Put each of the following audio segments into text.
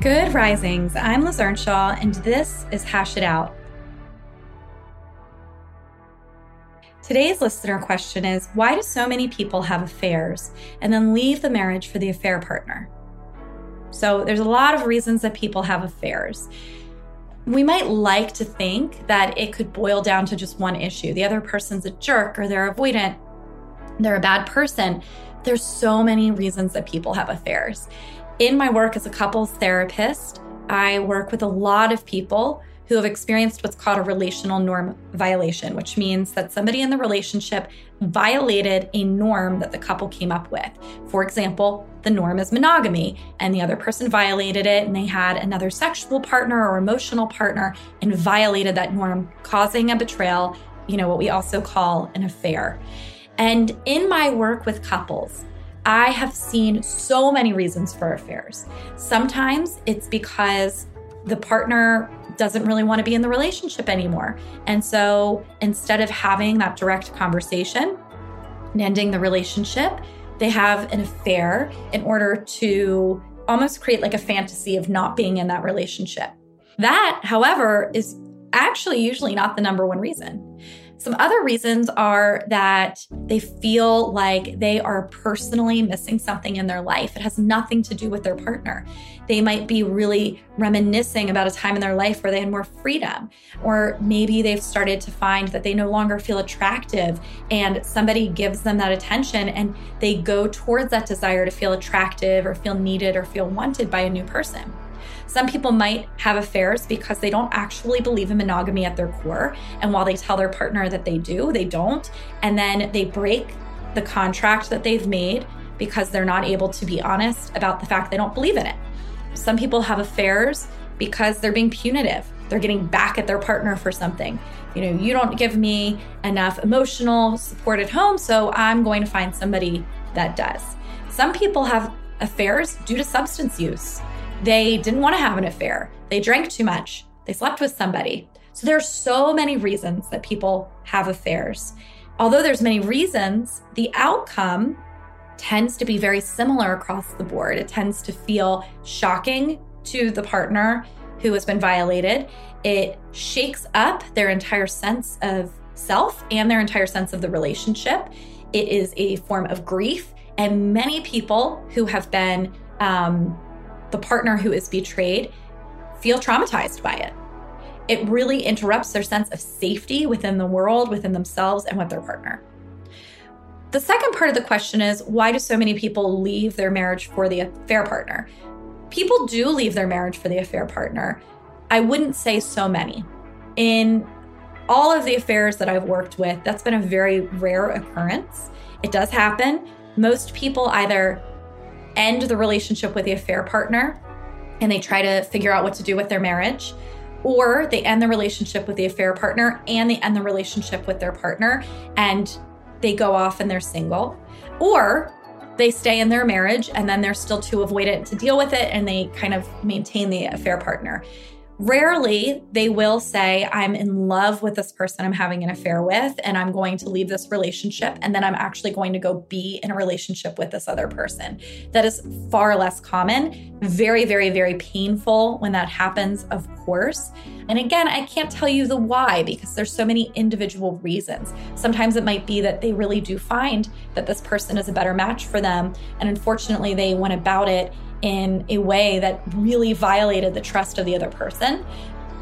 Good risings. I'm Liz Earnshaw, and this is Hash It Out. Today's listener question is Why do so many people have affairs and then leave the marriage for the affair partner? So, there's a lot of reasons that people have affairs. We might like to think that it could boil down to just one issue the other person's a jerk, or they're avoidant, they're a bad person. There's so many reasons that people have affairs. In my work as a couples therapist, I work with a lot of people who have experienced what's called a relational norm violation, which means that somebody in the relationship violated a norm that the couple came up with. For example, the norm is monogamy, and the other person violated it, and they had another sexual partner or emotional partner and violated that norm, causing a betrayal, you know, what we also call an affair. And in my work with couples, I have seen so many reasons for affairs. Sometimes it's because the partner doesn't really want to be in the relationship anymore. And so instead of having that direct conversation and ending the relationship, they have an affair in order to almost create like a fantasy of not being in that relationship. That, however, is actually usually not the number one reason. Some other reasons are that they feel like they are personally missing something in their life. It has nothing to do with their partner. They might be really reminiscing about a time in their life where they had more freedom, or maybe they've started to find that they no longer feel attractive and somebody gives them that attention and they go towards that desire to feel attractive or feel needed or feel wanted by a new person. Some people might have affairs because they don't actually believe in monogamy at their core. And while they tell their partner that they do, they don't. And then they break the contract that they've made because they're not able to be honest about the fact they don't believe in it. Some people have affairs because they're being punitive. They're getting back at their partner for something. You know, you don't give me enough emotional support at home, so I'm going to find somebody that does. Some people have affairs due to substance use. They didn't want to have an affair. They drank too much. They slept with somebody. So there are so many reasons that people have affairs. Although there's many reasons, the outcome tends to be very similar across the board. It tends to feel shocking to the partner who has been violated. It shakes up their entire sense of self and their entire sense of the relationship. It is a form of grief. And many people who have been um, the partner who is betrayed feel traumatized by it. It really interrupts their sense of safety within the world, within themselves, and with their partner. The second part of the question is why do so many people leave their marriage for the affair partner? People do leave their marriage for the affair partner. I wouldn't say so many. In all of the affairs that I've worked with, that's been a very rare occurrence. It does happen. Most people either end the relationship with the affair partner and they try to figure out what to do with their marriage, or they end the relationship with the affair partner and they end the relationship with their partner and they go off and they're single, or they stay in their marriage and then they're still too avoidant to deal with it and they kind of maintain the affair partner. Rarely they will say, I'm in love with this person I'm having an affair with, and I'm going to leave this relationship, and then I'm actually going to go be in a relationship with this other person. That is far less common. Very, very, very painful when that happens, of course. And again, I can't tell you the why because there's so many individual reasons. Sometimes it might be that they really do find that this person is a better match for them, and unfortunately, they went about it in a way that really violated the trust of the other person.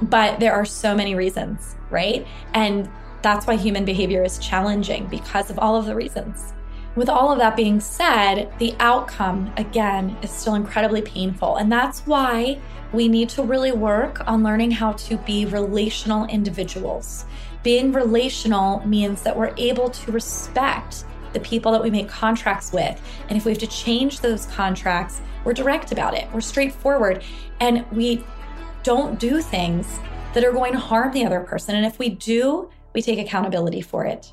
But there are so many reasons, right? And that's why human behavior is challenging because of all of the reasons. With all of that being said, the outcome, again, is still incredibly painful. And that's why we need to really work on learning how to be relational individuals. Being relational means that we're able to respect the people that we make contracts with. And if we have to change those contracts, we're direct about it, we're straightforward, and we don't do things that are going to harm the other person. And if we do, we take accountability for it.